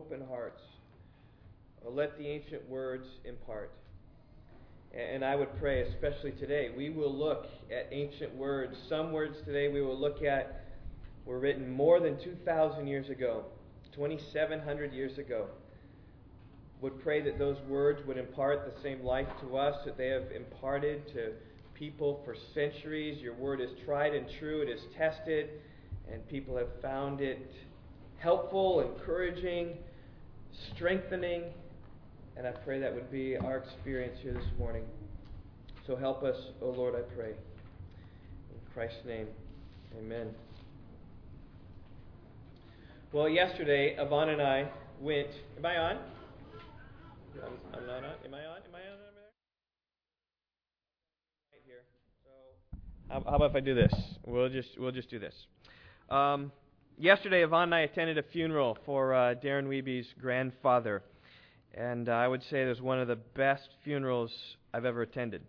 open hearts. Let the ancient words impart. And I would pray, especially today, we will look at ancient words. Some words today we will look at were written more than 2,000 years ago, 2,700 years ago. Would pray that those words would impart the same life to us that they have imparted to people for centuries. Your word is tried and true, it is tested, and people have found it helpful, encouraging, strengthening, and I pray that would be our experience here this morning. So help us, O oh Lord, I pray. In Christ's name, amen. Well, yesterday, Yvonne and I went. Am I on? I'm, I'm not on. Am I on? Am I on there? Right here. So, how, how about if I do this? We'll just we'll just do this. Um, yesterday, Yvonne and I attended a funeral for uh, Darren Weeby's grandfather. And uh, I would say it was one of the best funerals I've ever attended.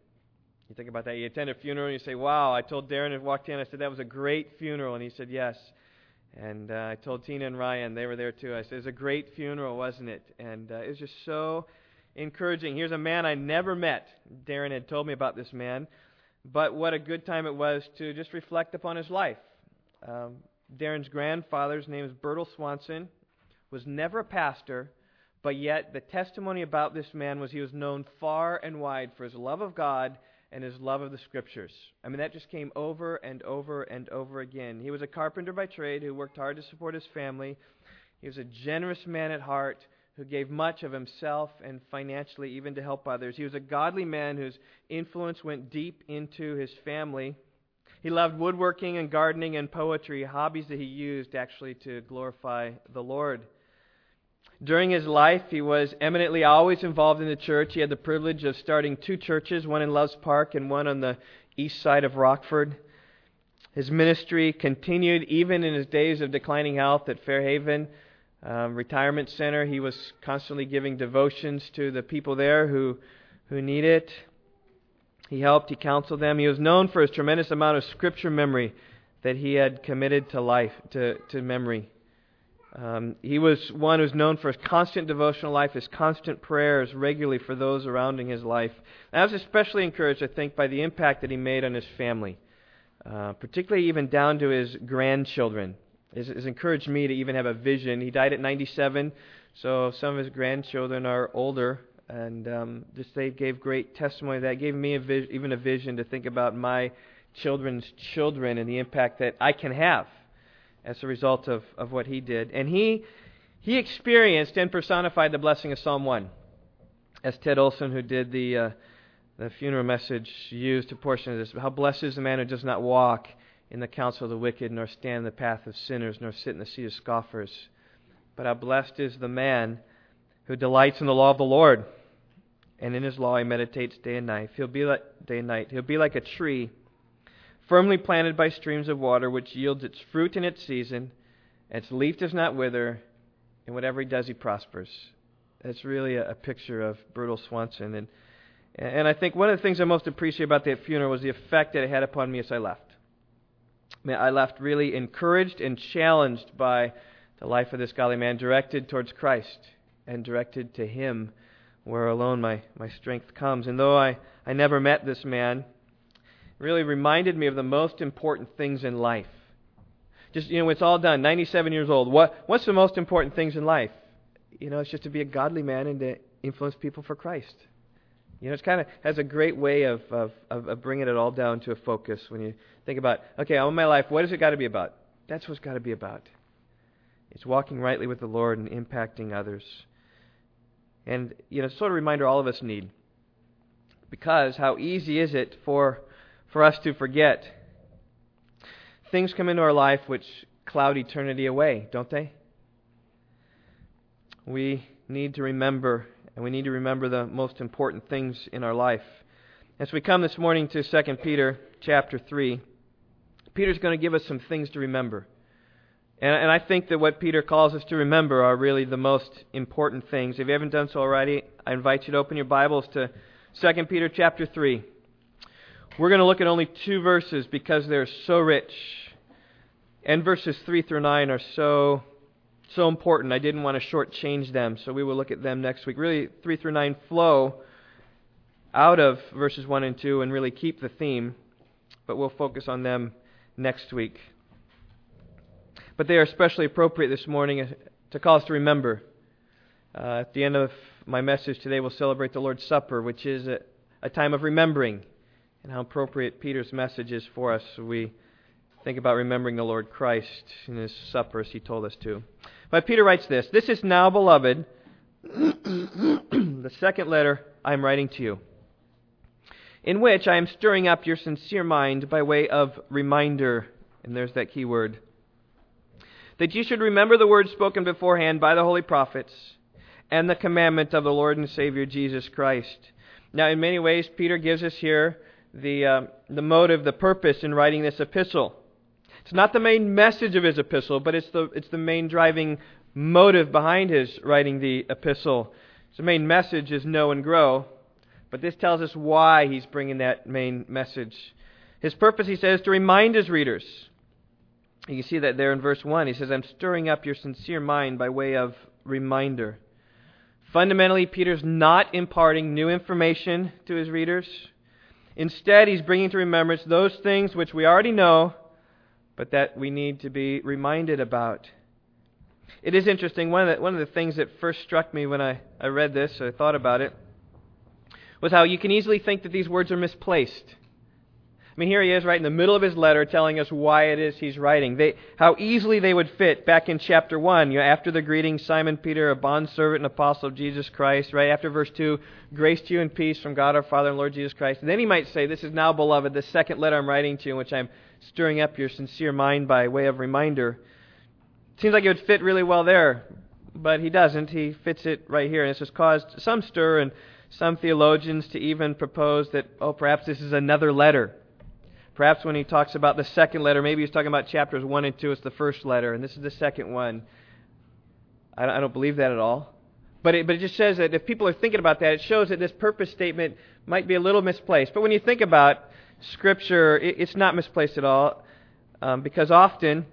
You think about that. You attend a funeral and you say, Wow, I told Darren and walked in, I said, That was a great funeral. And he said, Yes. And uh, I told Tina and Ryan, they were there too. I said, It was a great funeral, wasn't it? And uh, it was just so encouraging. Here's a man I never met. Darren had told me about this man. But what a good time it was to just reflect upon his life. Um, Darren's grandfather's name is Bertel Swanson, was never a pastor but yet, the testimony about this man was he was known far and wide for his love of God and his love of the Scriptures. I mean, that just came over and over and over again. He was a carpenter by trade who worked hard to support his family. He was a generous man at heart who gave much of himself and financially even to help others. He was a godly man whose influence went deep into his family. He loved woodworking and gardening and poetry, hobbies that he used actually to glorify the Lord. During his life, he was eminently always involved in the church. He had the privilege of starting two churches, one in Loves Park and one on the east side of Rockford. His ministry continued even in his days of declining health at Fairhaven um, Retirement Center. He was constantly giving devotions to the people there who, who need it. He helped, he counseled them. He was known for his tremendous amount of scripture memory that he had committed to life, to, to memory. Um, he was one who's known for his constant devotional life, his constant prayers regularly for those around surrounding his life. And I was especially encouraged, I think, by the impact that he made on his family, uh, particularly even down to his grandchildren. It has encouraged me to even have a vision. He died at 97, so some of his grandchildren are older, and um, just they gave great testimony. That gave me a vis- even a vision to think about my children's children and the impact that I can have as a result of, of what he did. And he, he experienced and personified the blessing of Psalm 1. As Ted Olson, who did the, uh, the funeral message, used a portion of this. How blessed is the man who does not walk in the counsel of the wicked, nor stand in the path of sinners, nor sit in the seat of scoffers. But how blessed is the man who delights in the law of the Lord, and in his law he meditates day and night. He'll be like day and night. He'll be like a tree firmly planted by streams of water, which yields its fruit in its season, its leaf does not wither, and whatever he does, he prospers. That's really a, a picture of Bertel Swanson. And, and I think one of the things I most appreciate about that funeral was the effect that it had upon me as I left. I, mean, I left really encouraged and challenged by the life of this godly man, directed towards Christ and directed to Him, where alone my, my strength comes. And though I, I never met this man, really reminded me of the most important things in life. Just, you know, it's all done, 97 years old, what, what's the most important things in life? You know, it's just to be a godly man and to influence people for Christ. You know, it's kind of has a great way of, of, of bringing it all down to a focus when you think about, okay, all my life, what has it got to be about? That's what it's got to be about. It's walking rightly with the Lord and impacting others. And, you know, sort of reminder all of us need. Because how easy is it for for us to forget. Things come into our life which cloud eternity away, don't they? We need to remember, and we need to remember the most important things in our life. As we come this morning to 2 Peter chapter 3, Peter's going to give us some things to remember. And, and I think that what Peter calls us to remember are really the most important things. If you haven't done so already, I invite you to open your Bibles to 2 Peter chapter 3. We're going to look at only two verses because they're so rich. And verses 3 through 9 are so so important. I didn't want to shortchange them, so we will look at them next week. Really, 3 through 9 flow out of verses 1 and 2 and really keep the theme, but we'll focus on them next week. But they are especially appropriate this morning to call us to remember. Uh, at the end of my message today, we'll celebrate the Lord's Supper, which is a, a time of remembering, and how appropriate Peter's message is for us. We think about remembering the Lord Christ in his supper as he told us to. But Peter writes this This is now, beloved, the second letter I am writing to you, in which I am stirring up your sincere mind by way of reminder. And there's that key word. That you should remember the words spoken beforehand by the holy prophets and the commandment of the Lord and Savior Jesus Christ. Now, in many ways, Peter gives us here the, uh, the motive, the purpose in writing this epistle. It's not the main message of his epistle, but it's the, it's the main driving motive behind his writing the epistle. The main message is know and grow, but this tells us why he's bringing that main message. His purpose, he says, is to remind his readers. You can see that there in verse 1. He says, I'm stirring up your sincere mind by way of reminder. Fundamentally, Peter's not imparting new information to his readers. Instead, he's bringing to remembrance those things which we already know but that we need to be reminded about. It is interesting. One of the, one of the things that first struck me when I, I read this, or thought about it, was how you can easily think that these words are misplaced. I mean, here he is right in the middle of his letter telling us why it is he's writing. They, how easily they would fit back in chapter 1. You know, after the greeting, Simon Peter, a bondservant and apostle of Jesus Christ, right? After verse 2, grace to you and peace from God our Father and Lord Jesus Christ. And then he might say, This is now, beloved, the second letter I'm writing to you, in which I'm stirring up your sincere mind by way of reminder. Seems like it would fit really well there, but he doesn't. He fits it right here. And this has caused some stir and some theologians to even propose that, oh, perhaps this is another letter Perhaps when he talks about the second letter, maybe he's talking about chapters 1 and 2. It's the first letter, and this is the second one. I don't, believe that at all. But it, but it just says that if people are thinking about that, it shows that this purpose statement might be a little misplaced. But when you think about Scripture, it, it's not misplaced at all, um, because often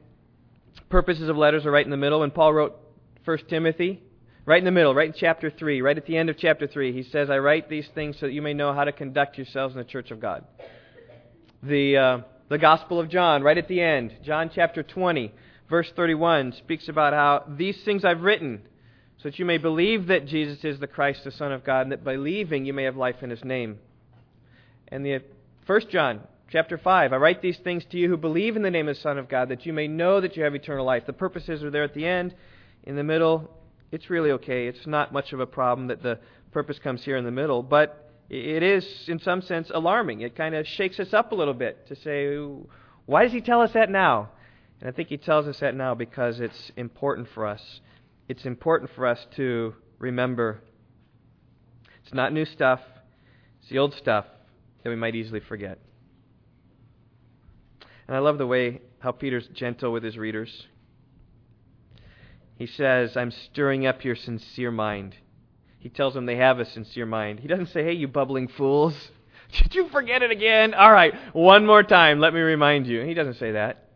purposes of letters are right in the middle. When Paul wrote 1 Timothy, right in the middle, right in chapter 3, right at the end of chapter 3, he says, I write these things so that you may know how to conduct yourselves in the church of God the, uh, the Gospel of John, right at the end, John chapter 20, verse 31, speaks about how these things I've written so that you may believe that Jesus is the Christ, the Son of God, and that by believing you may have life in his name. And the First John chapter 5, I write these things to you who believe in the name of the Son of God, that you may know that you have eternal life. The purposes are there at the end. In the middle, it's really okay. It's not much of a problem that the purpose comes here in the middle, but it is, in some sense, alarming. It kind of shakes us up a little bit to say, why does he tell us that now? And I think he tells us that now because it's important for us. It's important for us to remember. It's not new stuff, it's the old stuff that we might easily forget. And I love the way how Peter's gentle with his readers. He says, I'm stirring up your sincere mind. He tells them they have a sincere mind. He doesn't say, hey, you bubbling fools. Did you forget it again? All right, one more time. Let me remind you. He doesn't say that.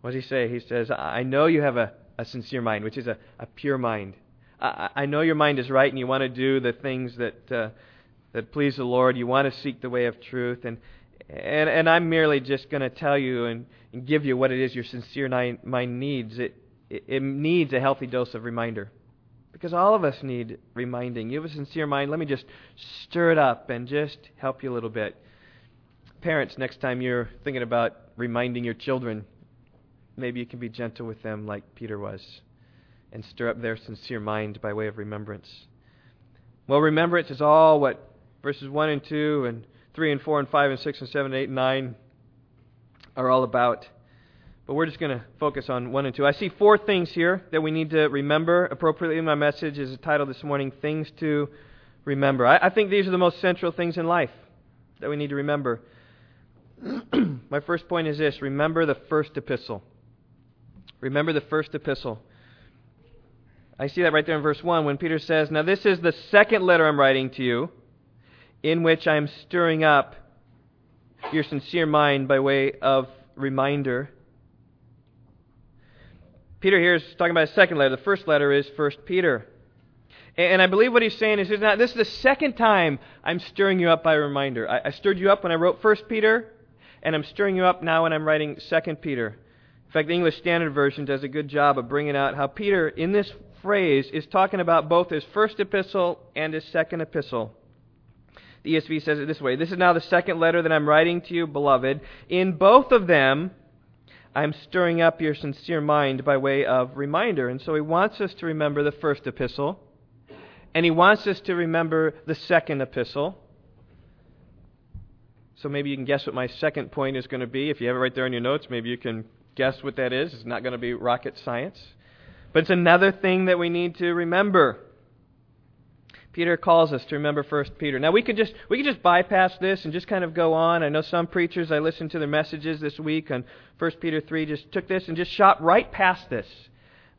What does he say? He says, I know you have a, a sincere mind, which is a, a pure mind. I, I know your mind is right and you want to do the things that, uh, that please the Lord. You want to seek the way of truth. And, and, and I'm merely just going to tell you and, and give you what it is your sincere mind needs. It, it, it needs a healthy dose of reminder. Because all of us need reminding. You have a sincere mind. Let me just stir it up and just help you a little bit. Parents, next time you're thinking about reminding your children, maybe you can be gentle with them like Peter was and stir up their sincere mind by way of remembrance. Well, remembrance is all what verses 1 and 2 and 3 and 4 and 5 and 6 and 7 and 8 and 9 are all about. But we're just going to focus on one and two. I see four things here that we need to remember appropriately. My message is titled this morning, Things to Remember. I, I think these are the most central things in life that we need to remember. My first point is this remember the first epistle. Remember the first epistle. I see that right there in verse 1 when Peter says, Now this is the second letter I'm writing to you, in which I am stirring up your sincere mind by way of reminder Peter here is talking about a second letter. The first letter is First Peter. And I believe what he's saying is, not, this is the second time I'm stirring you up by reminder. I, I stirred you up when I wrote First Peter, and I'm stirring you up now when I'm writing Second Peter. In fact, the English Standard Version does a good job of bringing out how Peter, in this phrase, is talking about both his first epistle and his second epistle. The ESV says it this way This is now the second letter that I'm writing to you, beloved. In both of them, I'm stirring up your sincere mind by way of reminder. And so he wants us to remember the first epistle, and he wants us to remember the second epistle. So maybe you can guess what my second point is going to be. If you have it right there in your notes, maybe you can guess what that is. It's not going to be rocket science. But it's another thing that we need to remember. Peter calls us to remember First Peter. Now we could just we could just bypass this and just kind of go on. I know some preachers I listened to their messages this week on First Peter three just took this and just shot right past this.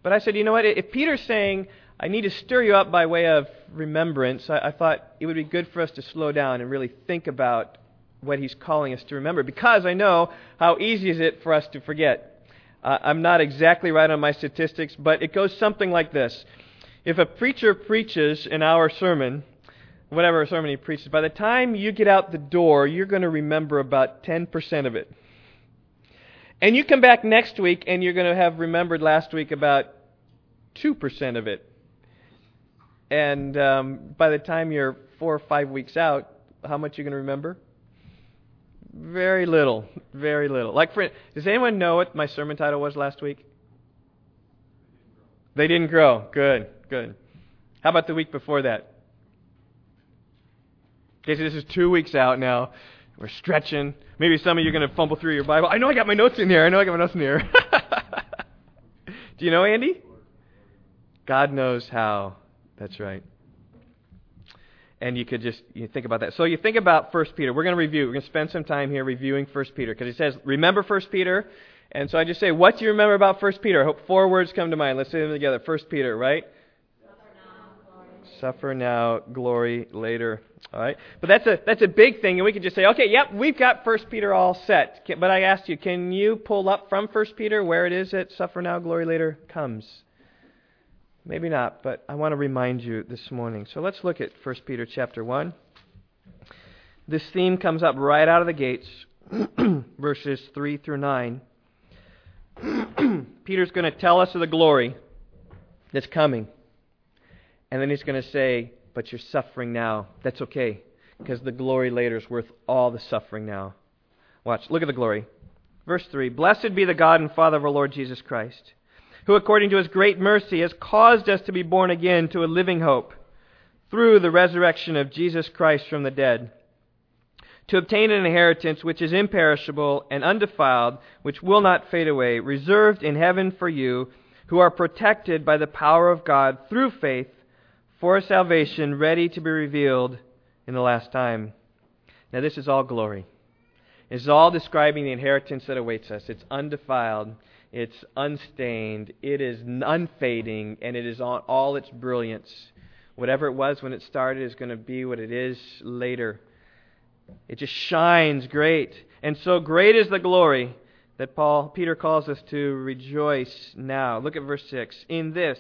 But I said, you know what? If Peter's saying I need to stir you up by way of remembrance, I, I thought it would be good for us to slow down and really think about what he's calling us to remember because I know how easy is it for us to forget. Uh, I'm not exactly right on my statistics, but it goes something like this. If a preacher preaches an hour sermon, whatever sermon he preaches, by the time you get out the door, you're going to remember about 10% of it. And you come back next week and you're going to have remembered last week about 2% of it. And um, by the time you're four or five weeks out, how much are you going to remember? Very little. Very little. Like, for, does anyone know what my sermon title was last week? They didn't grow. Good, good. How about the week before that? Okay, so this is two weeks out now. We're stretching. Maybe some of you are going to fumble through your Bible. I know I got my notes in here. I know I got my notes in here. Do you know Andy? God knows how. That's right and you could just you think about that. So you think about First Peter. We're going to review. We're going to spend some time here reviewing First Peter because it says remember First Peter, and so I just say what do you remember about First Peter? I hope four words come to mind. Let's say them together. First Peter, right? Suffer now, glory later. All right, but that's a that's a big thing, and we can just say, okay, yep, we've got First Peter all set. But I asked you, can you pull up from First Peter where it is that suffer now, glory later comes? Maybe not, but I want to remind you this morning. So let's look at 1 Peter chapter 1. This theme comes up right out of the gates, verses 3 through 9. Peter's going to tell us of the glory that's coming. And then he's going to say, But you're suffering now. That's okay, because the glory later is worth all the suffering now. Watch, look at the glory. Verse 3 Blessed be the God and Father of our Lord Jesus Christ who according to his great mercy has caused us to be born again to a living hope through the resurrection of Jesus Christ from the dead, to obtain an inheritance which is imperishable and undefiled, which will not fade away, reserved in heaven for you, who are protected by the power of God through faith for salvation ready to be revealed in the last time. Now, this is all glory. It's all describing the inheritance that awaits us. It's undefiled. It's unstained, it is unfading, and it is on all its brilliance. Whatever it was when it started is going to be what it is later. It just shines great. And so great is the glory that Paul Peter calls us to rejoice now. Look at verse 6. In this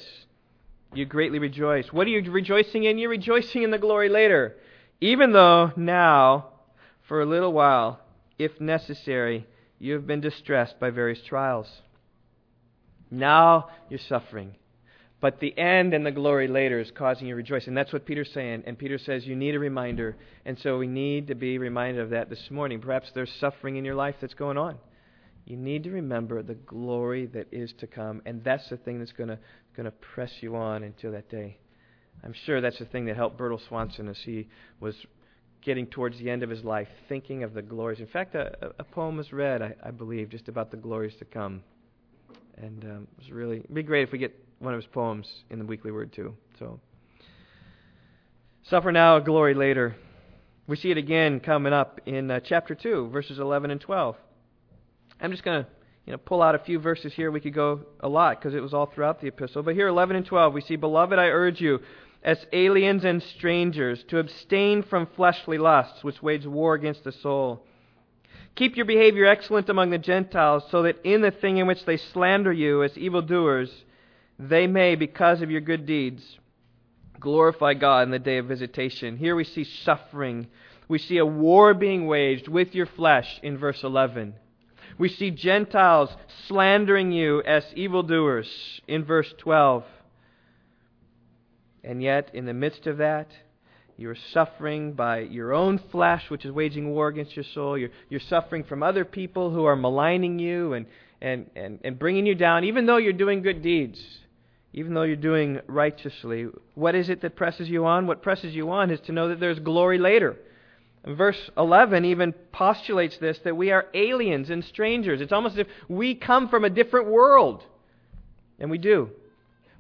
you greatly rejoice. What are you rejoicing in? You're rejoicing in the glory later. Even though now, for a little while, if necessary, you have been distressed by various trials now you're suffering. But the end and the glory later is causing you to rejoice. And that's what Peter's saying. And Peter says you need a reminder. And so we need to be reminded of that this morning. Perhaps there's suffering in your life that's going on. You need to remember the glory that is to come. And that's the thing that's going to, going to press you on until that day. I'm sure that's the thing that helped Bertel Swanson as he was getting towards the end of his life, thinking of the glories. In fact, a, a poem was read, I, I believe, just about the glories to come and um, it was really it'd be great if we get one of his poems in the weekly word too. So, suffer now, a glory later. We see it again coming up in uh, chapter two, verses 11 and 12. I'm just going to you know pull out a few verses here. We could go a lot because it was all throughout the epistle. But here, 11 and 12, we see, "Beloved, I urge you." As aliens and strangers, to abstain from fleshly lusts, which wage war against the soul Keep your behavior excellent among the Gentiles, so that in the thing in which they slander you as evildoers, they may, because of your good deeds, glorify God in the day of visitation. Here we see suffering. We see a war being waged with your flesh in verse 11. We see Gentiles slandering you as evildoers in verse 12. And yet, in the midst of that, you're suffering by your own flesh, which is waging war against your soul. You're, you're suffering from other people who are maligning you and, and, and, and bringing you down, even though you're doing good deeds, even though you're doing righteously. What is it that presses you on? What presses you on is to know that there's glory later. Verse 11 even postulates this that we are aliens and strangers. It's almost as if we come from a different world. And we do.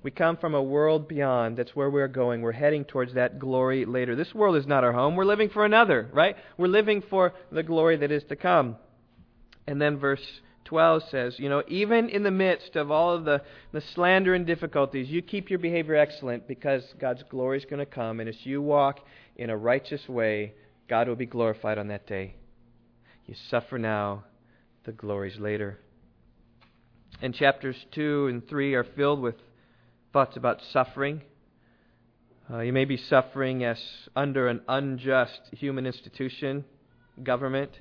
We come from a world beyond. That's where we're going. We're heading towards that glory later. This world is not our home. We're living for another, right? We're living for the glory that is to come. And then verse 12 says, you know, even in the midst of all of the, the slander and difficulties, you keep your behavior excellent because God's glory is going to come. And as you walk in a righteous way, God will be glorified on that day. You suffer now, the glories later. And chapters 2 and 3 are filled with thoughts about suffering. Uh, you may be suffering as under an unjust human institution, government.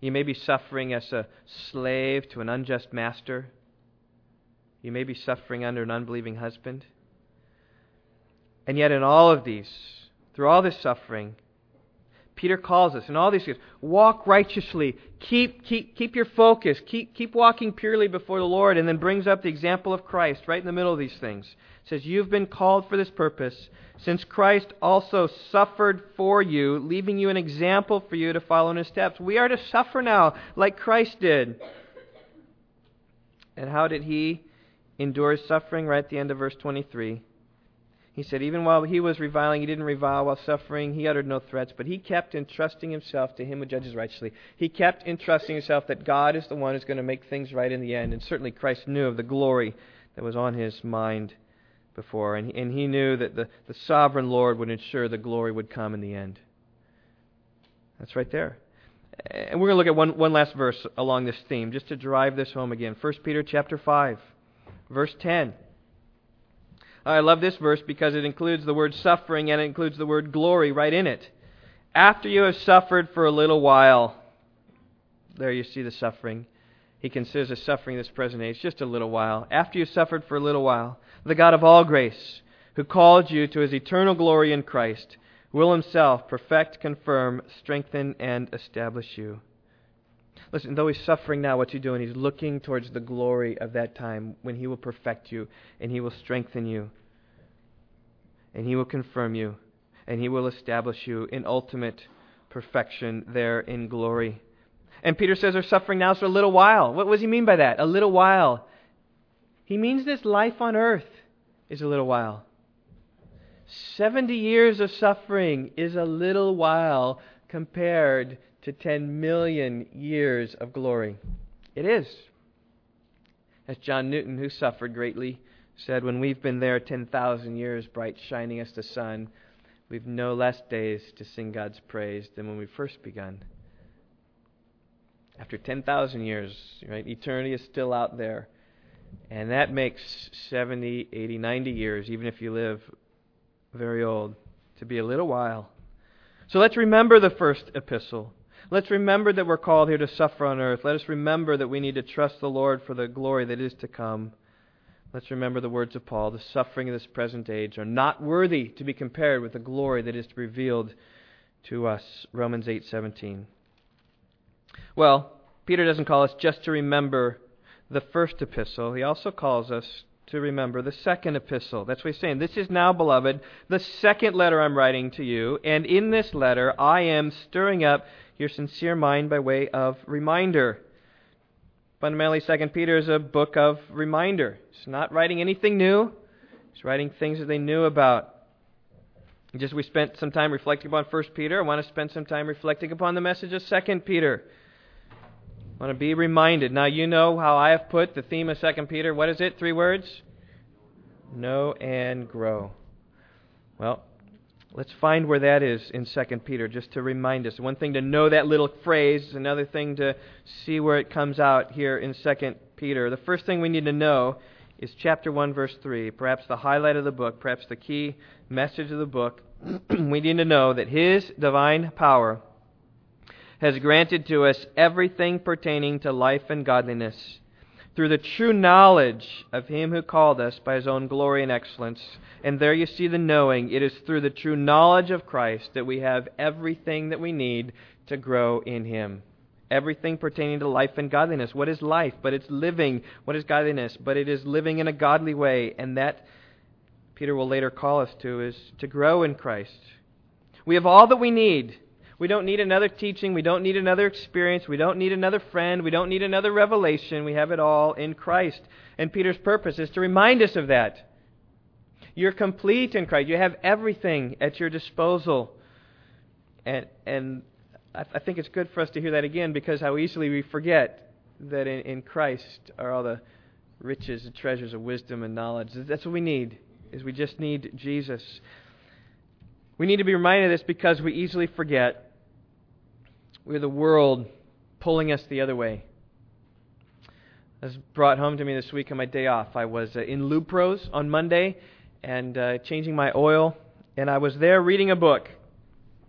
You may be suffering as a slave to an unjust master. You may be suffering under an unbelieving husband. And yet, in all of these, through all this suffering, Peter calls us in all these things walk righteously, keep, keep, keep your focus, keep, keep walking purely before the Lord, and then brings up the example of Christ right in the middle of these things. says, You've been called for this purpose, since Christ also suffered for you, leaving you an example for you to follow in his steps. We are to suffer now like Christ did. And how did he endure his suffering? Right at the end of verse 23. He said, even while he was reviling, he didn't revile while suffering. He uttered no threats, but he kept entrusting himself to him who judges righteously. He kept entrusting himself that God is the one who's going to make things right in the end. And certainly Christ knew of the glory that was on his mind before. And, and he knew that the, the sovereign Lord would ensure the glory would come in the end. That's right there. And we're going to look at one, one last verse along this theme, just to drive this home again. 1 Peter chapter 5, verse 10. I love this verse because it includes the word suffering and it includes the word glory right in it. After you have suffered for a little while, there you see the suffering. He considers the suffering this present age just a little while. After you suffered for a little while, the God of all grace, who called you to his eternal glory in Christ, will himself perfect, confirm, strengthen, and establish you. Listen, though he's suffering now, what's he doing? He's looking towards the glory of that time when he will perfect you and he will strengthen you and he will confirm you and he will establish you in ultimate perfection there in glory. And Peter says they're suffering now for a little while. What does he mean by that? A little while. He means this life on earth is a little while. 70 years of suffering is a little while compared to 10 million years of glory. It is. As John Newton, who suffered greatly, said, When we've been there 10,000 years, bright shining as the sun, we've no less days to sing God's praise than when we first begun. After 10,000 years, right, eternity is still out there. And that makes 70, 80, 90 years, even if you live very old, to be a little while. So let's remember the first epistle. Let's remember that we're called here to suffer on earth. Let us remember that we need to trust the Lord for the glory that is to come. Let's remember the words of Paul the suffering of this present age are not worthy to be compared with the glory that is to be revealed to us. Romans 8:17. Well, Peter doesn't call us just to remember the first epistle. He also calls us to remember the second epistle. That's what he's saying. This is now, beloved, the second letter I'm writing to you, and in this letter I am stirring up your sincere mind by way of reminder. Fundamentally, 2 Peter is a book of reminder. It's not writing anything new, it's writing things that they knew about. Just we spent some time reflecting upon 1 Peter. I want to spend some time reflecting upon the message of 2 Peter. I want to be reminded. Now, you know how I have put the theme of 2 Peter. What is it? Three words? Know and grow. Well, Let's find where that is in 2 Peter, just to remind us. One thing to know that little phrase, another thing to see where it comes out here in 2 Peter. The first thing we need to know is chapter 1, verse 3, perhaps the highlight of the book, perhaps the key message of the book. we need to know that His divine power has granted to us everything pertaining to life and godliness through the true knowledge of Him who called us by His own glory and excellence. And there you see the knowing. It is through the true knowledge of Christ that we have everything that we need to grow in Him. Everything pertaining to life and godliness. What is life? But it's living. What is godliness? But it is living in a godly way. And that, Peter will later call us to, is to grow in Christ. We have all that we need we don't need another teaching. We don't need another experience. We don't need another friend. We don't need another revelation. We have it all in Christ. And Peter's purpose is to remind us of that. You're complete in Christ. You have everything at your disposal. And, and I, I think it's good for us to hear that again because how easily we forget that in, in Christ are all the riches and treasures of wisdom and knowledge. That's what we need, is we just need Jesus. We need to be reminded of this because we easily forget. We're the world pulling us the other way. This brought home to me this week on my day off. I was uh, in Lupros on Monday and uh, changing my oil, and I was there reading a book.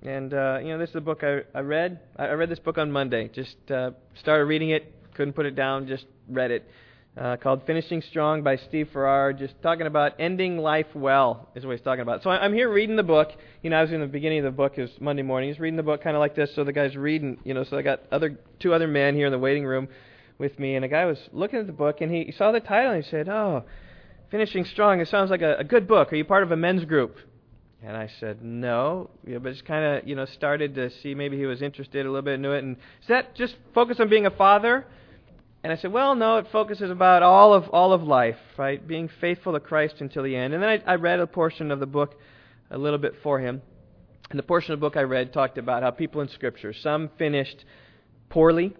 And, uh, you know, this is a book I, I read. I read this book on Monday. Just uh, started reading it, couldn't put it down, just read it uh, called Finishing Strong by Steve Farrar, just talking about ending life well, is what he's talking about. So I'm here reading the book. You know, I was in the beginning of the book, is Monday morning. He's reading the book kind of like this, so the guy's reading, you know, so I got other two other men here in the waiting room with me, and a guy was looking at the book, and he, he saw the title, and he said, Oh, Finishing Strong, it sounds like a, a good book. Are you part of a men's group? And I said, no. Yeah, but just kind of, you know, started to see maybe he was interested a little bit into it. And is that just focus on being a father? And I said, well, no, it focuses about all of all of life, right? Being faithful to Christ until the end. And then I, I read a portion of the book a little bit for him. And the portion of the book I read talked about how people in Scripture, some finished poorly,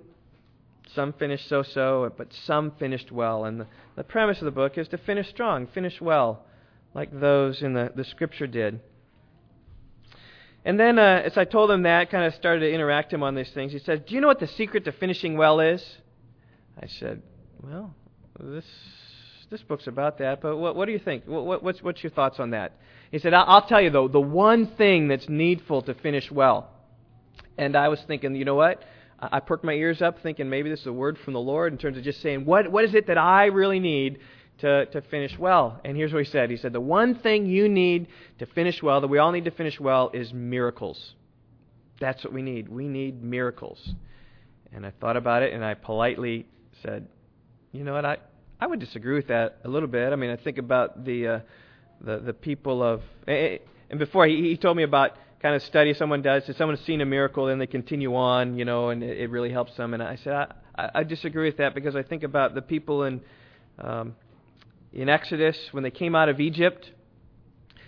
some finished so-so, but some finished well. And the, the premise of the book is to finish strong, finish well, like those in the, the Scripture did. And then, uh, as I told him that, kind of started to interact him on these things. He said, "Do you know what the secret to finishing well is?" I said, Well, this this book's about that, but what, what do you think? What, what's, what's your thoughts on that? He said, I'll, I'll tell you, though, the one thing that's needful to finish well. And I was thinking, you know what? I perked my ears up thinking maybe this is a word from the Lord in terms of just saying, what, what is it that I really need to, to finish well? And here's what he said. He said, the one thing you need to finish well, that we all need to finish well, is miracles. That's what we need. We need miracles. And I thought about it and I politely said, you know what, I, I would disagree with that a little bit. I mean, I think about the, uh, the, the people of, and before he, he told me about kind of study someone does. If someone's seen a miracle, then they continue on, you know, and it, it really helps them. And I said, I, I, disagree with that because I think about the people in, um, in Exodus when they came out of Egypt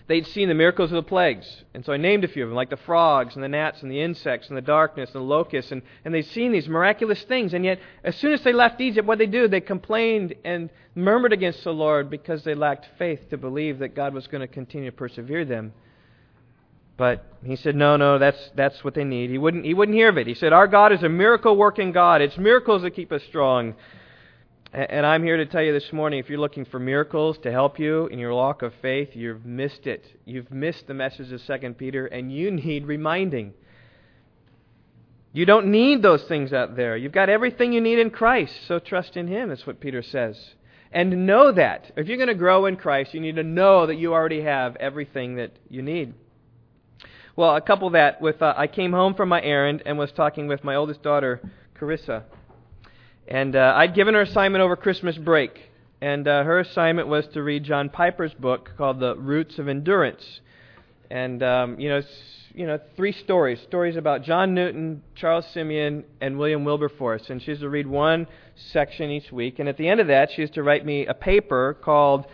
they'd seen the miracles of the plagues. And so I named a few of them, like the frogs and the gnats and the insects and the darkness and the locusts. And, and they'd seen these miraculous things. And yet, as soon as they left Egypt, what they do? They complained and murmured against the Lord because they lacked faith to believe that God was going to continue to persevere them. But he said, no, no, that's, that's what they need. He wouldn't, he wouldn't hear of it. He said, our God is a miracle working God. It's miracles that keep us strong. And I'm here to tell you this morning if you're looking for miracles to help you in your walk of faith, you've missed it. You've missed the message of 2 Peter, and you need reminding. You don't need those things out there. You've got everything you need in Christ, so trust in Him. That's what Peter says. And know that. If you're going to grow in Christ, you need to know that you already have everything that you need. Well, a couple that with uh, I came home from my errand and was talking with my oldest daughter, Carissa. And uh, I'd given her assignment over Christmas break. And uh, her assignment was to read John Piper's book called The Roots of Endurance. And, um, you know, you know, three stories stories about John Newton, Charles Simeon, and William Wilberforce. And she's to read one section each week. And at the end of that, she's to write me a paper called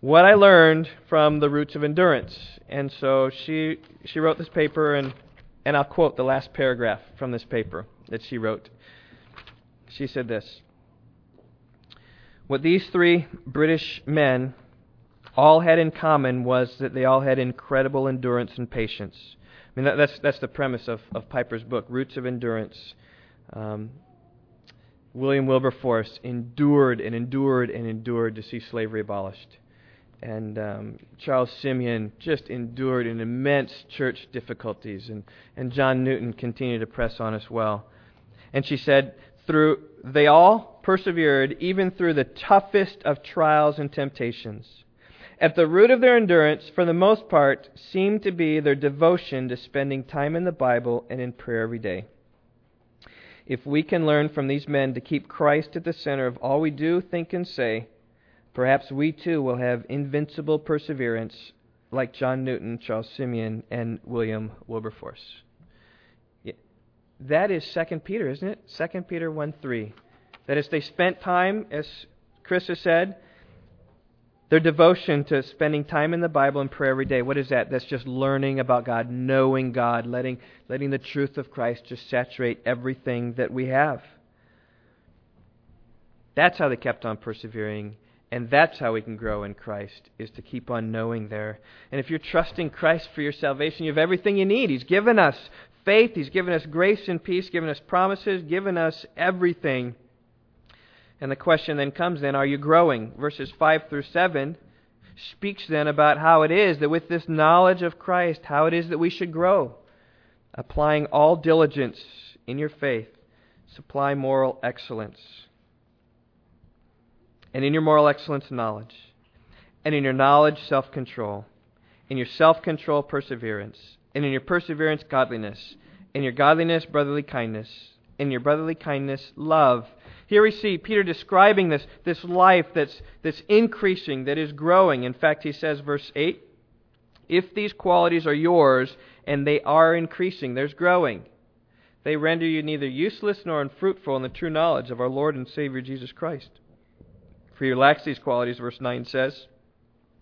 What I Learned from the Roots of Endurance. And so she, she wrote this paper, and, and I'll quote the last paragraph from this paper that she wrote. She said this What these three British men all had in common was that they all had incredible endurance and patience. I mean, that, that's, that's the premise of, of Piper's book, Roots of Endurance. Um, William Wilberforce endured and endured and endured to see slavery abolished. And um, Charles Simeon just endured an immense church difficulties. And, and John Newton continued to press on as well. And she said, through they all persevered even through the toughest of trials and temptations. At the root of their endurance, for the most part, seemed to be their devotion to spending time in the Bible and in prayer every day. If we can learn from these men to keep Christ at the center of all we do, think, and say, perhaps we too will have invincible perseverance like John Newton, Charles Simeon, and William Wilberforce. That is 2 Peter, isn't it? 2 Peter 1 3. That is, they spent time, as Carissa said, their devotion to spending time in the Bible and prayer every day. What is that? That's just learning about God, knowing God, letting, letting the truth of Christ just saturate everything that we have. That's how they kept on persevering. And that's how we can grow in Christ, is to keep on knowing there. And if you're trusting Christ for your salvation, you have everything you need. He's given us faith, He's given us grace and peace, given us promises, given us everything and the question then comes then, are you growing? Verses 5 through 7 speaks then about how it is that with this knowledge of Christ, how it is that we should grow. Applying all diligence in your faith, supply moral excellence. And in your moral excellence, knowledge. And in your knowledge, self control. In your self control, perseverance. And in your perseverance, godliness. In your godliness, brotherly kindness. In your brotherly kindness, love here we see Peter describing this, this life that's, that's increasing, that is growing. In fact, he says, verse 8, if these qualities are yours and they are increasing, there's growing, they render you neither useless nor unfruitful in the true knowledge of our Lord and Savior Jesus Christ. For you lacks these qualities, verse 9 says,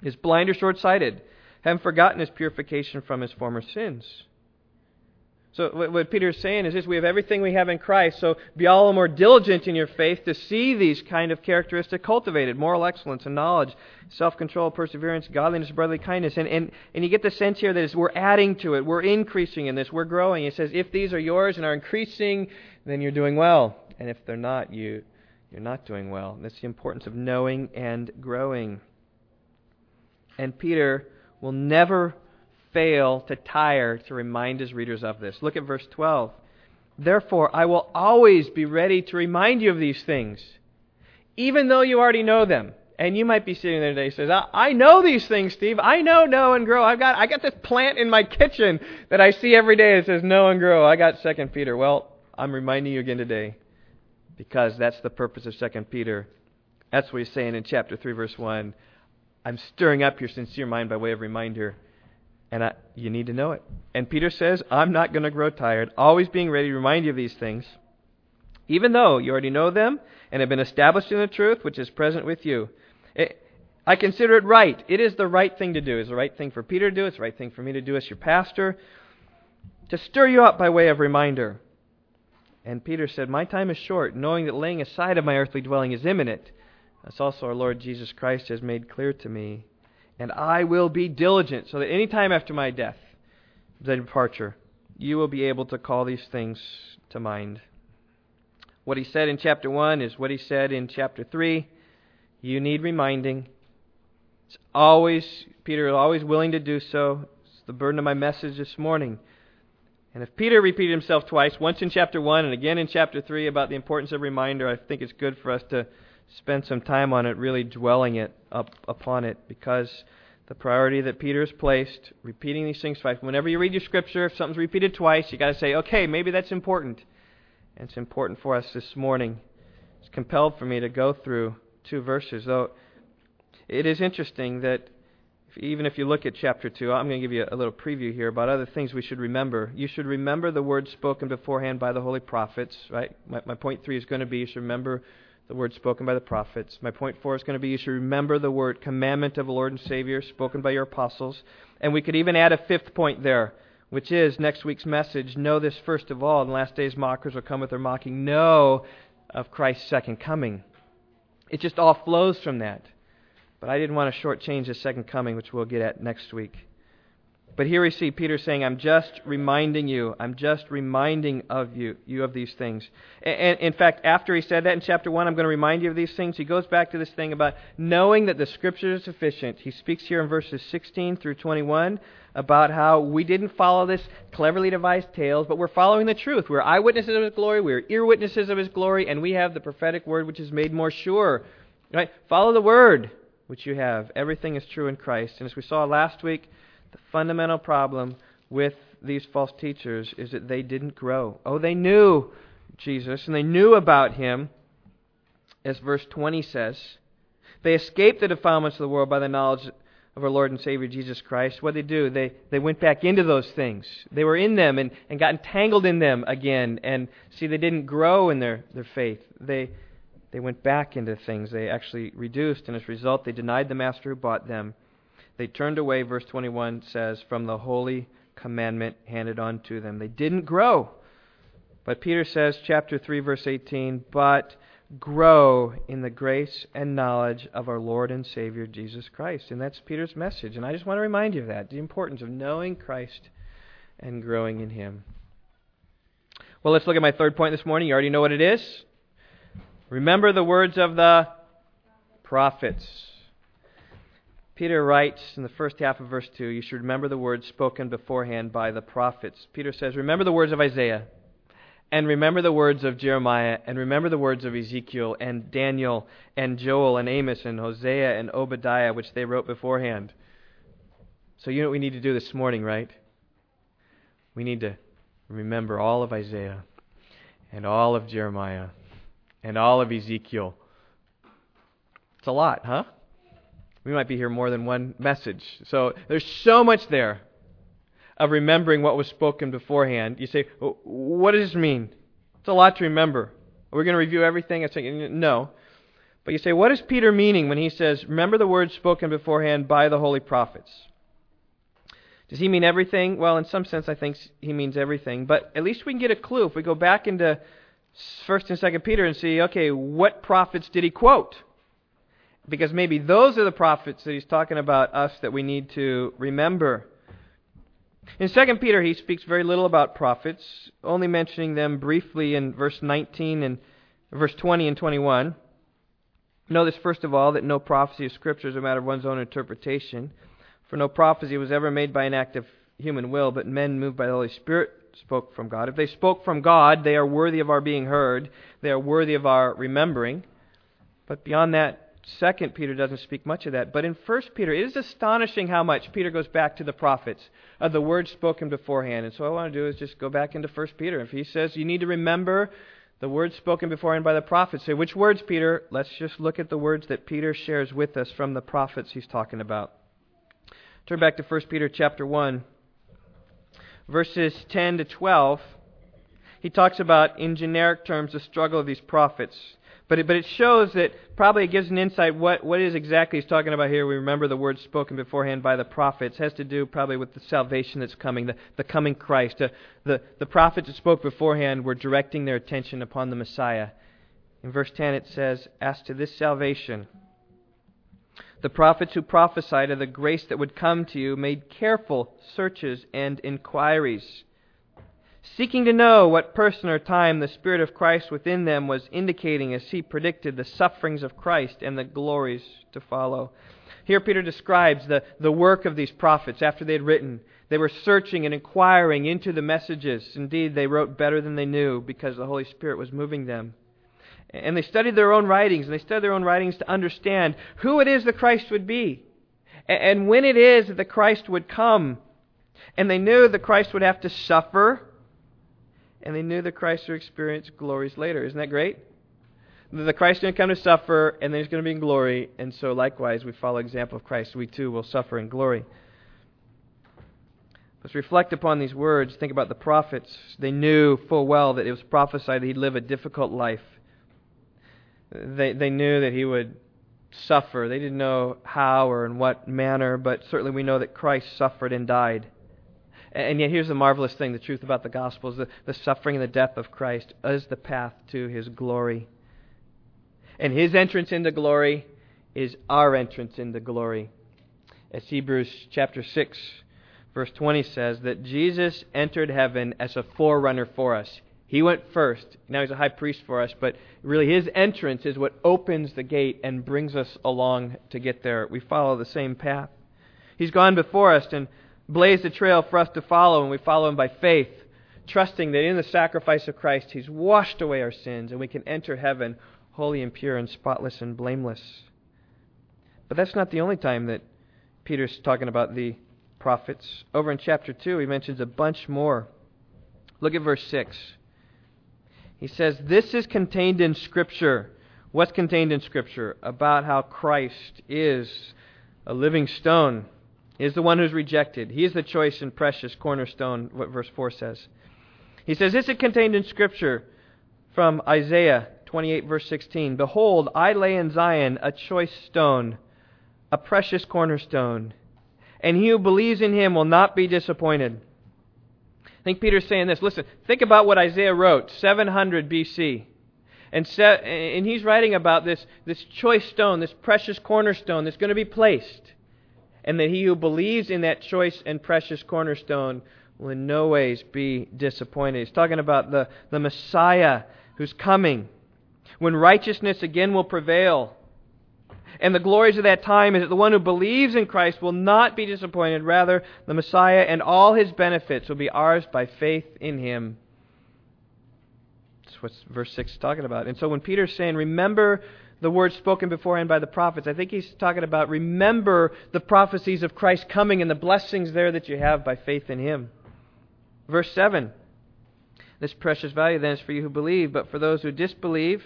is blind or short sighted, having forgotten his purification from his former sins. So what Peter is saying is this, we have everything we have in Christ, so be all the more diligent in your faith to see these kind of characteristics cultivated, moral excellence and knowledge, self-control, perseverance, godliness, brotherly kindness. And, and, and you get the sense here that we're adding to it, we're increasing in this, we're growing. He says, if these are yours and are increasing, then you're doing well. And if they're not, you, you're not doing well. That's the importance of knowing and growing. And Peter will never fail to tire to remind his readers of this. Look at verse 12. Therefore, I will always be ready to remind you of these things, even though you already know them. And you might be sitting there today says, I know these things, Steve. I know know and grow. I've got I got this plant in my kitchen that I see every day that says know and grow. I got second Peter. Well, I'm reminding you again today. Because that's the purpose of second Peter. That's what he's saying in chapter three, verse one. I'm stirring up your sincere mind by way of reminder and I, you need to know it. And Peter says, I'm not going to grow tired, always being ready to remind you of these things, even though you already know them and have been established in the truth which is present with you. It, I consider it right. It is the right thing to do. It's the right thing for Peter to do. It's the right thing for me to do as your pastor. To stir you up by way of reminder. And Peter said, My time is short, knowing that laying aside of my earthly dwelling is imminent. That's also our Lord Jesus Christ has made clear to me and I will be diligent, so that any time after my death, the departure, you will be able to call these things to mind. What he said in chapter 1 is what he said in chapter 3. You need reminding. It's always, Peter is always willing to do so. It's the burden of my message this morning. And if Peter repeated himself twice, once in chapter 1 and again in chapter 3 about the importance of reminder, I think it's good for us to spend some time on it, really dwelling it up upon it, because the priority that Peter has placed, repeating these things twice. Whenever you read your scripture, if something's repeated twice, you got to say, okay, maybe that's important. And it's important for us this morning. It's compelled for me to go through two verses, though it is interesting that if, even if you look at chapter 2, I'm going to give you a little preview here about other things we should remember. You should remember the words spoken beforehand by the holy prophets, right? My, my point 3 is going to be you should remember the word spoken by the prophets. My point four is going to be you should remember the word commandment of the Lord and Savior spoken by your apostles. And we could even add a fifth point there, which is next week's message know this first of all, in the last days mockers will come with their mocking. Know of Christ's second coming. It just all flows from that. But I didn't want to shortchange the second coming, which we'll get at next week. But here we see Peter saying, I'm just reminding you, I'm just reminding of you, you of these things. And, in fact, after he said that in chapter 1, I'm going to remind you of these things, he goes back to this thing about knowing that the Scripture is sufficient. He speaks here in verses 16 through 21 about how we didn't follow this cleverly devised tales, but we're following the truth. We're eyewitnesses of his glory, we're ear witnesses of his glory, and we have the prophetic word which is made more sure. Right? Follow the word which you have. Everything is true in Christ. And as we saw last week, the fundamental problem with these false teachers is that they didn't grow. Oh, they knew Jesus and they knew about him, as verse 20 says. They escaped the defilements of the world by the knowledge of our Lord and Savior Jesus Christ. What did they do? They, they went back into those things. They were in them and, and got entangled in them again. And see, they didn't grow in their, their faith. They, they went back into things. They actually reduced, and as a result, they denied the master who bought them they turned away, verse 21 says, from the holy commandment handed on to them. They didn't grow. But Peter says, chapter 3, verse 18, but grow in the grace and knowledge of our Lord and Savior Jesus Christ. And that's Peter's message. And I just want to remind you of that the importance of knowing Christ and growing in Him. Well, let's look at my third point this morning. You already know what it is. Remember the words of the prophets. Peter writes in the first half of verse 2 You should remember the words spoken beforehand by the prophets. Peter says, Remember the words of Isaiah, and remember the words of Jeremiah, and remember the words of Ezekiel, and Daniel, and Joel, and Amos, and Hosea, and Obadiah, which they wrote beforehand. So, you know what we need to do this morning, right? We need to remember all of Isaiah, and all of Jeremiah, and all of Ezekiel. It's a lot, huh? We might be here more than one message. So there's so much there of remembering what was spoken beforehand. You say, what does this mean? It's a lot to remember. Are we going to review everything? I say, no. But you say, what is Peter meaning when he says, remember the words spoken beforehand by the holy prophets? Does he mean everything? Well, in some sense, I think he means everything. But at least we can get a clue if we go back into First and Second Peter and see, okay, what prophets did he quote? Because maybe those are the prophets that he's talking about us that we need to remember. In 2 Peter, he speaks very little about prophets, only mentioning them briefly in verse 19 and verse 20 and 21. Notice, first of all, that no prophecy of Scripture is a matter of one's own interpretation. For no prophecy was ever made by an act of human will, but men moved by the Holy Spirit spoke from God. If they spoke from God, they are worthy of our being heard, they are worthy of our remembering. But beyond that, Second Peter doesn't speak much of that, but in First Peter, it is astonishing how much Peter goes back to the prophets of the words spoken beforehand. And so what I want to do is just go back into First Peter. If he says you need to remember the words spoken beforehand by the prophets, say which words, Peter? Let's just look at the words that Peter shares with us from the prophets he's talking about. Turn back to First Peter chapter one, verses ten to twelve. He talks about, in generic terms, the struggle of these prophets. But it, but it shows that probably it gives an insight what, what is exactly he's talking about here. We remember the words spoken beforehand by the prophets. It has to do probably with the salvation that's coming, the, the coming Christ. Uh, the, the prophets that spoke beforehand were directing their attention upon the Messiah. In verse 10 it says, As to this salvation, the prophets who prophesied of the grace that would come to you made careful searches and inquiries seeking to know what person or time the Spirit of Christ within them was indicating as he predicted the sufferings of Christ and the glories to follow. Here, Peter describes the, the work of these prophets after they had written. They were searching and inquiring into the messages. Indeed, they wrote better than they knew because the Holy Spirit was moving them. And they studied their own writings, and they studied their own writings to understand who it is the Christ would be, and when it is that the Christ would come. And they knew the Christ would have to suffer and they knew that Christ would experience glories later. Isn't that great? The Christ is going to come to suffer, and then he's going to be in glory, and so likewise we follow example of Christ. We too will suffer in glory. Let's reflect upon these words. Think about the prophets. They knew full well that it was prophesied that he'd live a difficult life. They, they knew that he would suffer. They didn't know how or in what manner, but certainly we know that Christ suffered and died. And yet, here's the marvelous thing the truth about the gospel is the, the suffering and the death of Christ is the path to his glory. And his entrance into glory is our entrance into glory. As Hebrews chapter 6, verse 20 says, that Jesus entered heaven as a forerunner for us. He went first. Now he's a high priest for us, but really his entrance is what opens the gate and brings us along to get there. We follow the same path. He's gone before us and blazed a trail for us to follow, and we follow him by faith, trusting that in the sacrifice of Christ he's washed away our sins and we can enter heaven holy and pure and spotless and blameless. But that's not the only time that Peter's talking about the prophets. Over in chapter 2, he mentions a bunch more. Look at verse 6. He says, This is contained in Scripture. What's contained in Scripture? About how Christ is a living stone, he is the one who's rejected. He is the choice and precious cornerstone, what verse 4 says. He says, This is contained in Scripture from Isaiah 28, verse 16. Behold, I lay in Zion a choice stone, a precious cornerstone, and he who believes in him will not be disappointed. I think Peter's saying this. Listen, think about what Isaiah wrote, 700 BC. And, se- and he's writing about this, this choice stone, this precious cornerstone that's going to be placed. And that he who believes in that choice and precious cornerstone will in no ways be disappointed. He's talking about the, the Messiah who's coming, when righteousness again will prevail. And the glories of that time is that the one who believes in Christ will not be disappointed. Rather, the Messiah and all his benefits will be ours by faith in him. That's what verse 6 is talking about. And so when Peter's saying, remember the words spoken beforehand by the prophets, I think he's talking about remember the prophecies of Christ coming and the blessings there that you have by faith in him. Verse 7 This precious value then is for you who believe, but for those who disbelieve,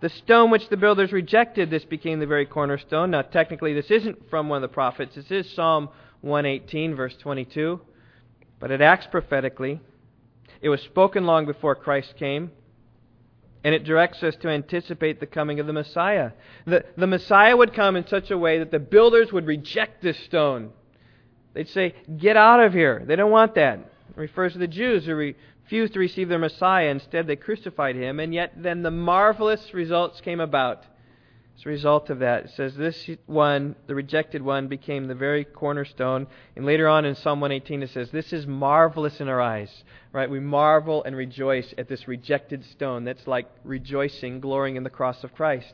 the stone which the builders rejected, this became the very cornerstone. Now, technically, this isn't from one of the prophets. This is Psalm 118, verse 22. But it acts prophetically. It was spoken long before Christ came. And it directs us to anticipate the coming of the Messiah. The, the Messiah would come in such a way that the builders would reject this stone. They'd say, Get out of here. They don't want that. It refers to the Jews who re, refused to receive their Messiah. Instead, they crucified him. And yet, then the marvelous results came about. As a result of that, it says, This one, the rejected one, became the very cornerstone. And later on in Psalm 118, it says, This is marvelous in our eyes. Right? We marvel and rejoice at this rejected stone. That's like rejoicing, glorying in the cross of Christ.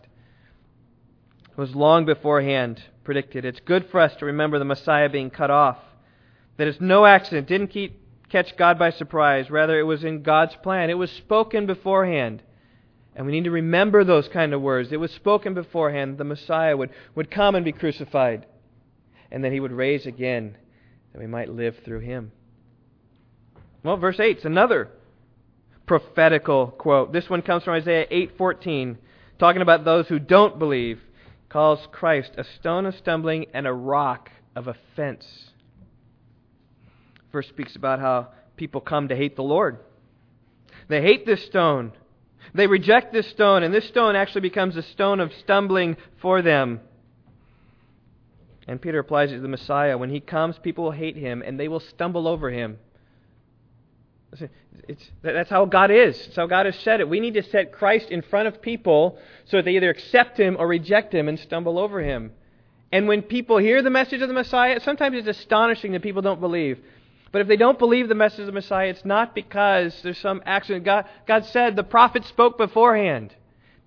It was long beforehand predicted. It's good for us to remember the Messiah being cut off. That it's no accident. Didn't keep catch God by surprise. Rather, it was in God's plan. It was spoken beforehand. And we need to remember those kind of words. It was spoken beforehand that the Messiah would, would come and be crucified, and that he would raise again, that we might live through him. Well, verse 8 is another prophetical quote. This one comes from Isaiah 8:14, talking about those who don't believe, calls Christ a stone of stumbling and a rock of offense verse speaks about how people come to hate the Lord. They hate this stone. They reject this stone, and this stone actually becomes a stone of stumbling for them. And Peter applies it to the Messiah. When he comes, people will hate him, and they will stumble over him. It's, that's how God is. It's how God has said it. We need to set Christ in front of people so that they either accept him or reject him and stumble over him. And when people hear the message of the Messiah, sometimes it's astonishing that people don't believe. But if they don't believe the message of the Messiah, it's not because there's some accident. God, God said, the prophet spoke beforehand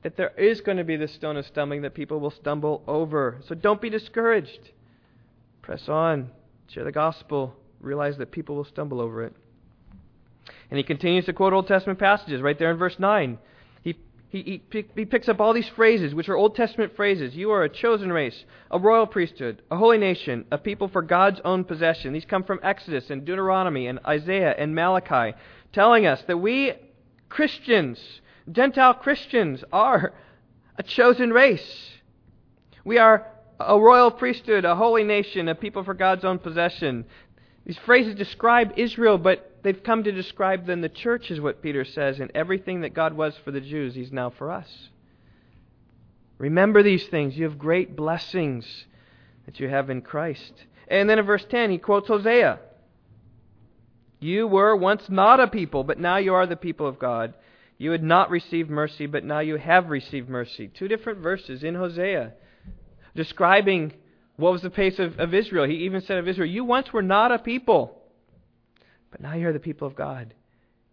that there is going to be this stone of stumbling that people will stumble over. So don't be discouraged. Press on. Share the gospel. Realize that people will stumble over it. And he continues to quote Old Testament passages right there in verse 9. He, he, he picks up all these phrases, which are Old Testament phrases. You are a chosen race, a royal priesthood, a holy nation, a people for God's own possession. These come from Exodus and Deuteronomy and Isaiah and Malachi, telling us that we Christians, Gentile Christians, are a chosen race. We are a royal priesthood, a holy nation, a people for God's own possession. These phrases describe Israel, but they've come to describe then the church, is what Peter says, and everything that God was for the Jews, He's now for us. Remember these things. You have great blessings that you have in Christ. And then in verse 10, he quotes Hosea You were once not a people, but now you are the people of God. You had not received mercy, but now you have received mercy. Two different verses in Hosea describing what was the pace of, of Israel. He even said of Israel, You once were not a people, but now you're the people of God.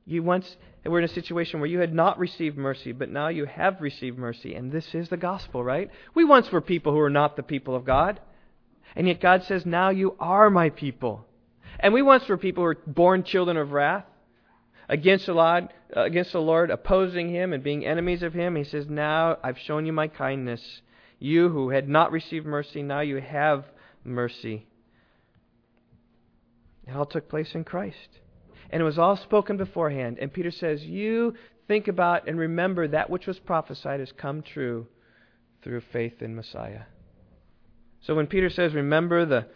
You once were in a situation where you had not received mercy, but now you have received mercy. And this is the gospel, right? We once were people who were not the people of God. And yet God says, Now you are my people. And we once were people who were born children of wrath against the Lord, against the Lord, opposing Him and being enemies of Him. He says, Now I've shown you my kindness. You who had not received mercy, now you have mercy. It all took place in Christ. And it was all spoken beforehand. And Peter says, You think about and remember that which was prophesied has come true through faith in Messiah. So when Peter says, Remember the,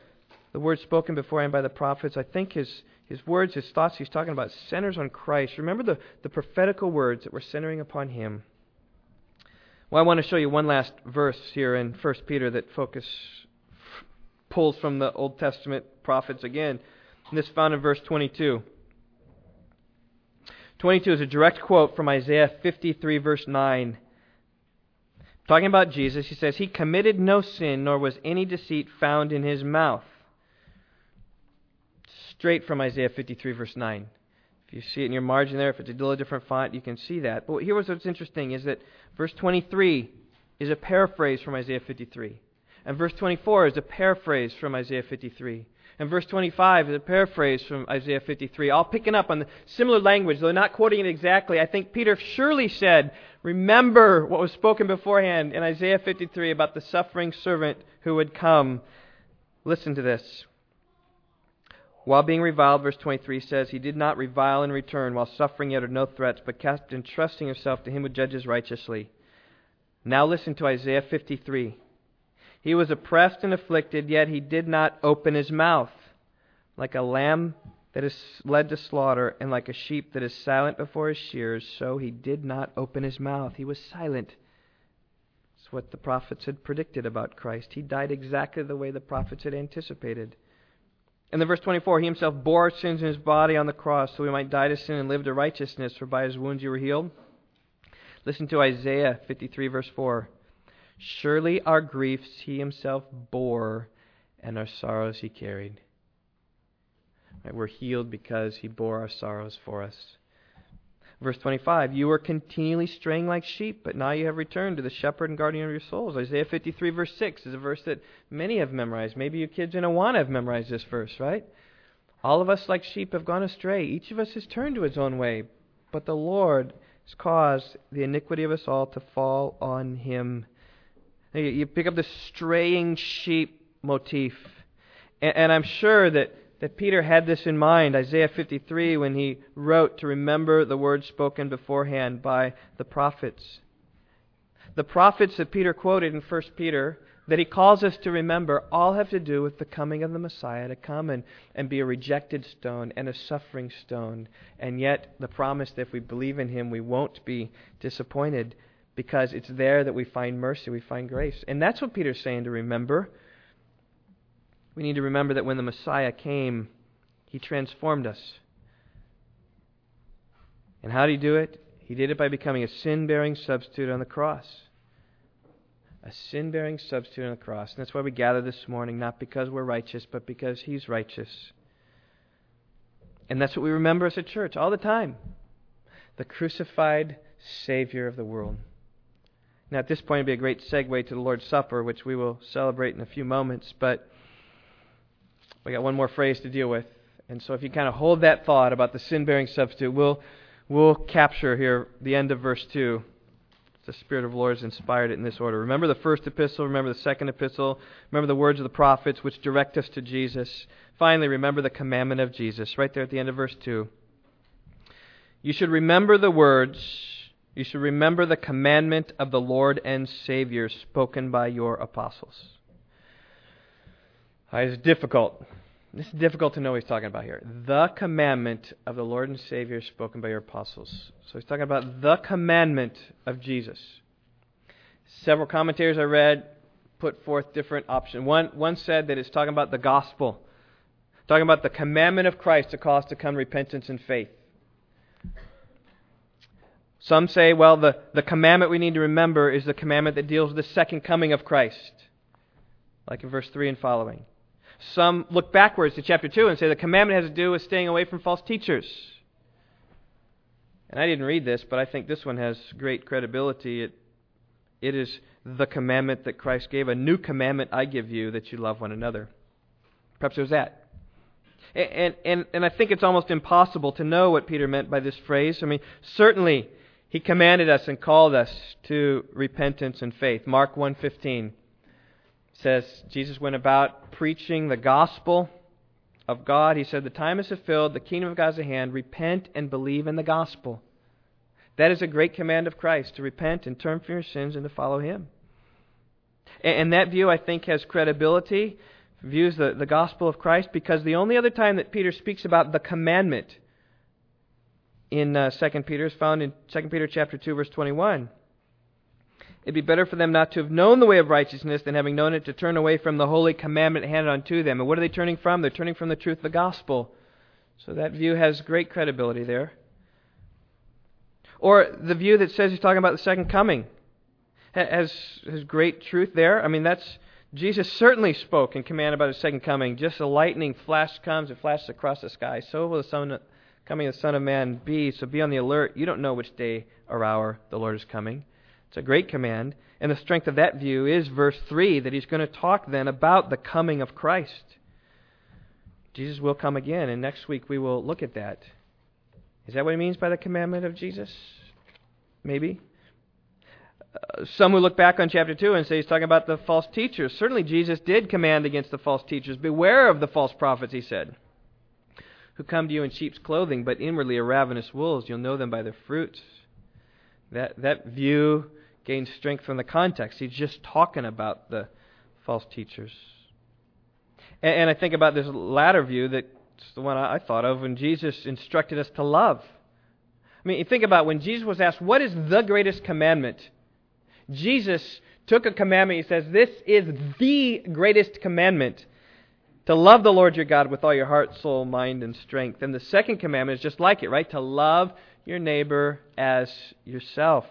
the words spoken beforehand by the prophets, I think his, his words, his thoughts he's talking about centers on Christ. Remember the, the prophetical words that were centering upon him. Well, I want to show you one last verse here in 1 Peter that focus pulls from the Old Testament prophets again. And this found in verse 22. 22 is a direct quote from Isaiah 53, verse 9. Talking about Jesus, he says, He committed no sin, nor was any deceit found in his mouth. Straight from Isaiah 53, verse 9. If you see it in your margin there, if it's a little different font, you can see that. But here was what's interesting is that verse 23 is a paraphrase from Isaiah 53. And verse 24 is a paraphrase from Isaiah 53. And verse 25 is a paraphrase from Isaiah 53, all picking up on the similar language, though not quoting it exactly. I think Peter surely said, Remember what was spoken beforehand in Isaiah 53 about the suffering servant who would come. Listen to this. While being reviled, verse 23 says, He did not revile in return, while suffering yet uttered no threats, but kept entrusting himself to him who judges righteously. Now listen to Isaiah 53. He was oppressed and afflicted, yet he did not open his mouth. Like a lamb that is led to slaughter, and like a sheep that is silent before his shears, so he did not open his mouth. He was silent. It's what the prophets had predicted about Christ. He died exactly the way the prophets had anticipated. And then verse 24, he himself bore our sins in his body on the cross so we might die to sin and live to righteousness, for by his wounds you were healed. Listen to Isaiah 53, verse 4. Surely our griefs he himself bore, and our sorrows he carried. Right, we're healed because he bore our sorrows for us. Verse 25, you were continually straying like sheep, but now you have returned to the shepherd and guardian of your souls. Isaiah 53, verse 6 is a verse that many have memorized. Maybe you kids in Awana have memorized this verse, right? All of us, like sheep, have gone astray. Each of us has turned to his own way, but the Lord has caused the iniquity of us all to fall on him. You pick up the straying sheep motif. And, and I'm sure that, that Peter had this in mind, Isaiah 53, when he wrote to remember the words spoken beforehand by the prophets. The prophets that Peter quoted in 1 Peter, that he calls us to remember, all have to do with the coming of the Messiah to come and, and be a rejected stone and a suffering stone. And yet, the promise that if we believe in him, we won't be disappointed because it's there that we find mercy, we find grace. And that's what Peter's saying to remember. We need to remember that when the Messiah came, he transformed us. And how did he do it? He did it by becoming a sin bearing substitute on the cross. A sin bearing substitute on the cross. And that's why we gather this morning, not because we're righteous, but because he's righteous. And that's what we remember as a church all the time the crucified Savior of the world. Now, at this point, it'd be a great segue to the Lord's Supper, which we will celebrate in a few moments. But we got one more phrase to deal with. And so, if you kind of hold that thought about the sin bearing substitute, we'll, we'll capture here the end of verse 2. The Spirit of the Lord has inspired it in this order. Remember the first epistle, remember the second epistle, remember the words of the prophets which direct us to Jesus. Finally, remember the commandment of Jesus, right there at the end of verse 2. You should remember the words you should remember the commandment of the Lord and Savior spoken by your apostles. Ah, it's difficult. This is difficult to know what he's talking about here. The commandment of the Lord and Savior spoken by your apostles. So he's talking about the commandment of Jesus. Several commentators I read put forth different options. One, one said that it's talking about the gospel, talking about the commandment of Christ to cause to come repentance and faith. Some say, well, the, the commandment we need to remember is the commandment that deals with the second coming of Christ. like in verse 3 and following. Some look backwards to chapter 2 and say the commandment has to do with staying away from false teachers. And I didn't read this, but I think this one has great credibility. It, it is the commandment that Christ gave. A new commandment I give you that you love one another. Perhaps it was that. And, and, and I think it's almost impossible to know what Peter meant by this phrase. I mean, certainly he commanded us and called us to repentance and faith. Mark 1:15 says Jesus went about preaching the gospel of God. He said, "The time is fulfilled, the kingdom of God is at hand. Repent and believe in the gospel." That is a great command of Christ to repent and turn from your sins and to follow him. And that view, I think, has credibility, views the, the gospel of Christ, because the only other time that Peter speaks about the commandment in uh, 2 Peter is found in 2 Peter chapter 2 verse 21. It'd be better for them not to have known the way of righteousness than having known it to turn away from the holy commandment handed unto them. And what are they turning from? They're turning from the truth of the gospel. So that view has great credibility there. Or the view that says he's talking about the second coming has, has great truth there. I mean, that's Jesus certainly spoke and commanded about his second coming. Just a lightning flash comes and flashes across the sky. So will the Son coming of the Son of Man be. So be on the alert. You don't know which day or hour the Lord is coming. It's a great command. And the strength of that view is verse 3 that he's going to talk then about the coming of Christ. Jesus will come again, and next week we will look at that. Is that what he means by the commandment of Jesus? Maybe. Uh, some who look back on chapter 2 and say he's talking about the false teachers. Certainly, Jesus did command against the false teachers. Beware of the false prophets, he said who come to you in sheep's clothing, but inwardly are ravenous wolves. You'll know them by their fruits. That, that view gains strength from the context. He's just talking about the false teachers. And, and I think about this latter view that's the one I, I thought of when Jesus instructed us to love. I mean, you think about when Jesus was asked, What is the greatest commandment? Jesus took a commandment. He says, This is the greatest commandment to love the Lord your God with all your heart, soul, mind, and strength. And the second commandment is just like it, right? To love your neighbor as yourself.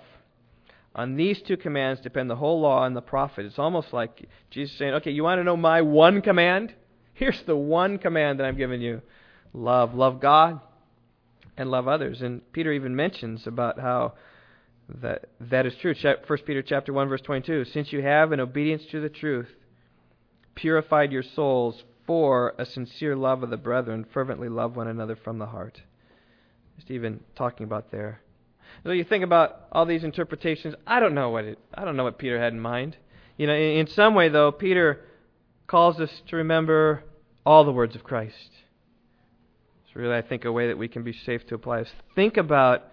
On these two commands depend the whole law and the prophet. It's almost like Jesus saying, okay, you want to know my one command? Here's the one command that I'm giving you love. Love God and love others. And Peter even mentions about how that, that is true. First Peter chapter 1, verse 22. Since you have, in obedience to the truth, purified your souls for a sincere love of the brethren, fervently love one another from the heart. Just even talking about there. So you think about all these interpretations. I don't know what it. I don't know what Peter had in mind. You know, in, in some way though, Peter calls us to remember all the words of Christ. It's really, I think, a way that we can be safe to apply this. Think about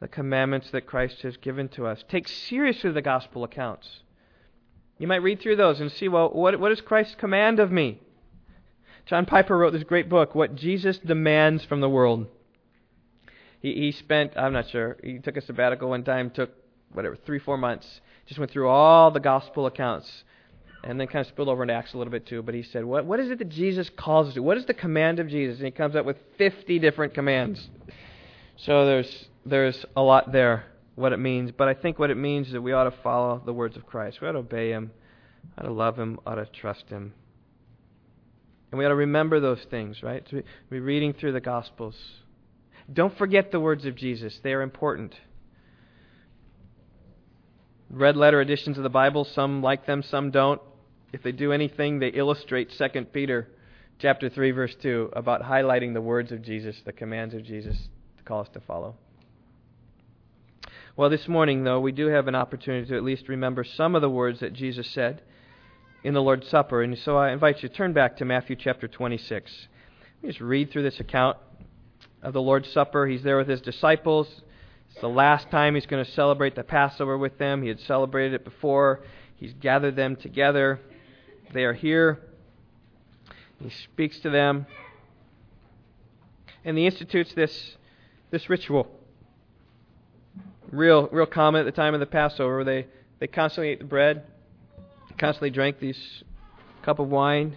the commandments that Christ has given to us. Take seriously the gospel accounts. You might read through those and see, well, what, what does Christ command of me? John Piper wrote this great book, What Jesus Demands from the World. He, he spent, I'm not sure, he took a sabbatical one time, took whatever, three, four months, just went through all the gospel accounts, and then kind of spilled over into Acts a little bit too. But he said, what, what is it that Jesus calls us to? What is the command of Jesus? And he comes up with 50 different commands. So there's, there's a lot there, what it means. But I think what it means is that we ought to follow the words of Christ. We ought to obey him, ought to love him, ought to trust him. And we ought to remember those things, right? Be reading through the Gospels. Don't forget the words of Jesus, they are important. Red letter editions of the Bible, some like them, some don't. If they do anything, they illustrate 2 Peter chapter 3 verse 2 about highlighting the words of Jesus, the commands of Jesus to call us to follow. Well, this morning though, we do have an opportunity to at least remember some of the words that Jesus said in the Lord's Supper. And so I invite you to turn back to Matthew chapter 26. Let me Just read through this account of the Lord's Supper. He's there with his disciples. It's the last time he's going to celebrate the Passover with them. He had celebrated it before. He's gathered them together. They are here. He speaks to them. And he institutes this, this ritual. Real, real common at the time of the Passover. They, they constantly ate the bread constantly drank this cup of wine.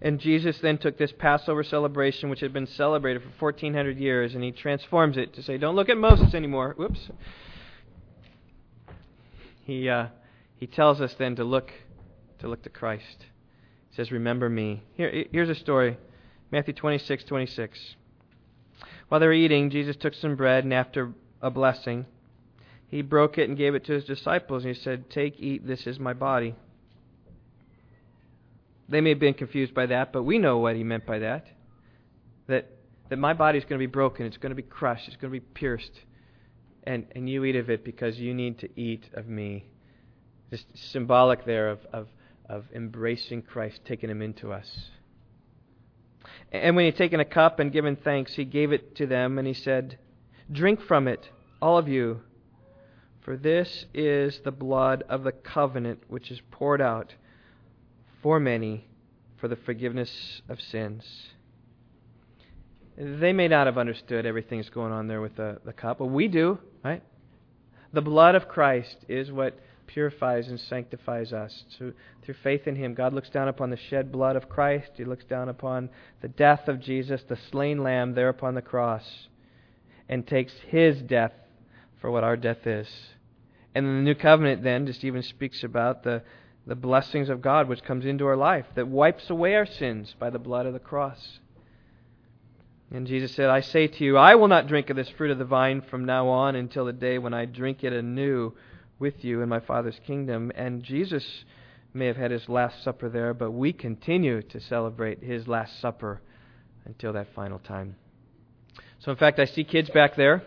And Jesus then took this Passover celebration, which had been celebrated for 1,400 years, and he transforms it to say, Don't look at Moses anymore. Whoops. He, uh, he tells us then to look to look to Christ. He says, Remember me. Here, here's a story Matthew 26, 26. While they were eating, Jesus took some bread, and after a blessing, he broke it and gave it to his disciples, and he said, Take, eat, this is my body. They may have been confused by that, but we know what he meant by that. That, that my body is going to be broken, it's going to be crushed, it's going to be pierced. And, and you eat of it because you need to eat of me. Just symbolic there of, of, of embracing Christ, taking him into us. And when he had taken a cup and given thanks, he gave it to them, and he said, Drink from it, all of you, for this is the blood of the covenant which is poured out for many for the forgiveness of sins. They may not have understood everything that's going on there with the, the cup, but we do, right? The blood of Christ is what purifies and sanctifies us. So, through faith in Him, God looks down upon the shed blood of Christ. He looks down upon the death of Jesus, the slain lamb there upon the cross, and takes His death for what our death is. And the new covenant then just even speaks about the, the blessings of God which comes into our life that wipes away our sins by the blood of the cross. And Jesus said, I say to you, I will not drink of this fruit of the vine from now on until the day when I drink it anew with you in my Father's kingdom. And Jesus may have had his Last Supper there, but we continue to celebrate his Last Supper until that final time. So, in fact, I see kids back there.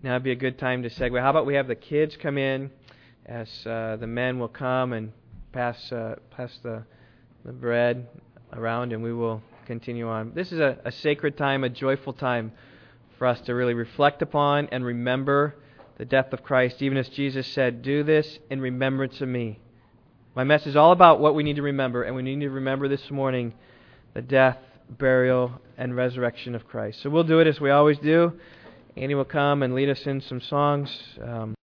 Now would be a good time to segue. How about we have the kids come in as uh, the men will come and pass uh, pass the the bread around, and we will continue on. This is a, a sacred time, a joyful time for us to really reflect upon and remember the death of Christ, even as Jesus said, Do this in remembrance of me. My message is all about what we need to remember, and we need to remember this morning the death, burial, and resurrection of Christ. So we'll do it as we always do. Andy will come and lead us in some songs. Um,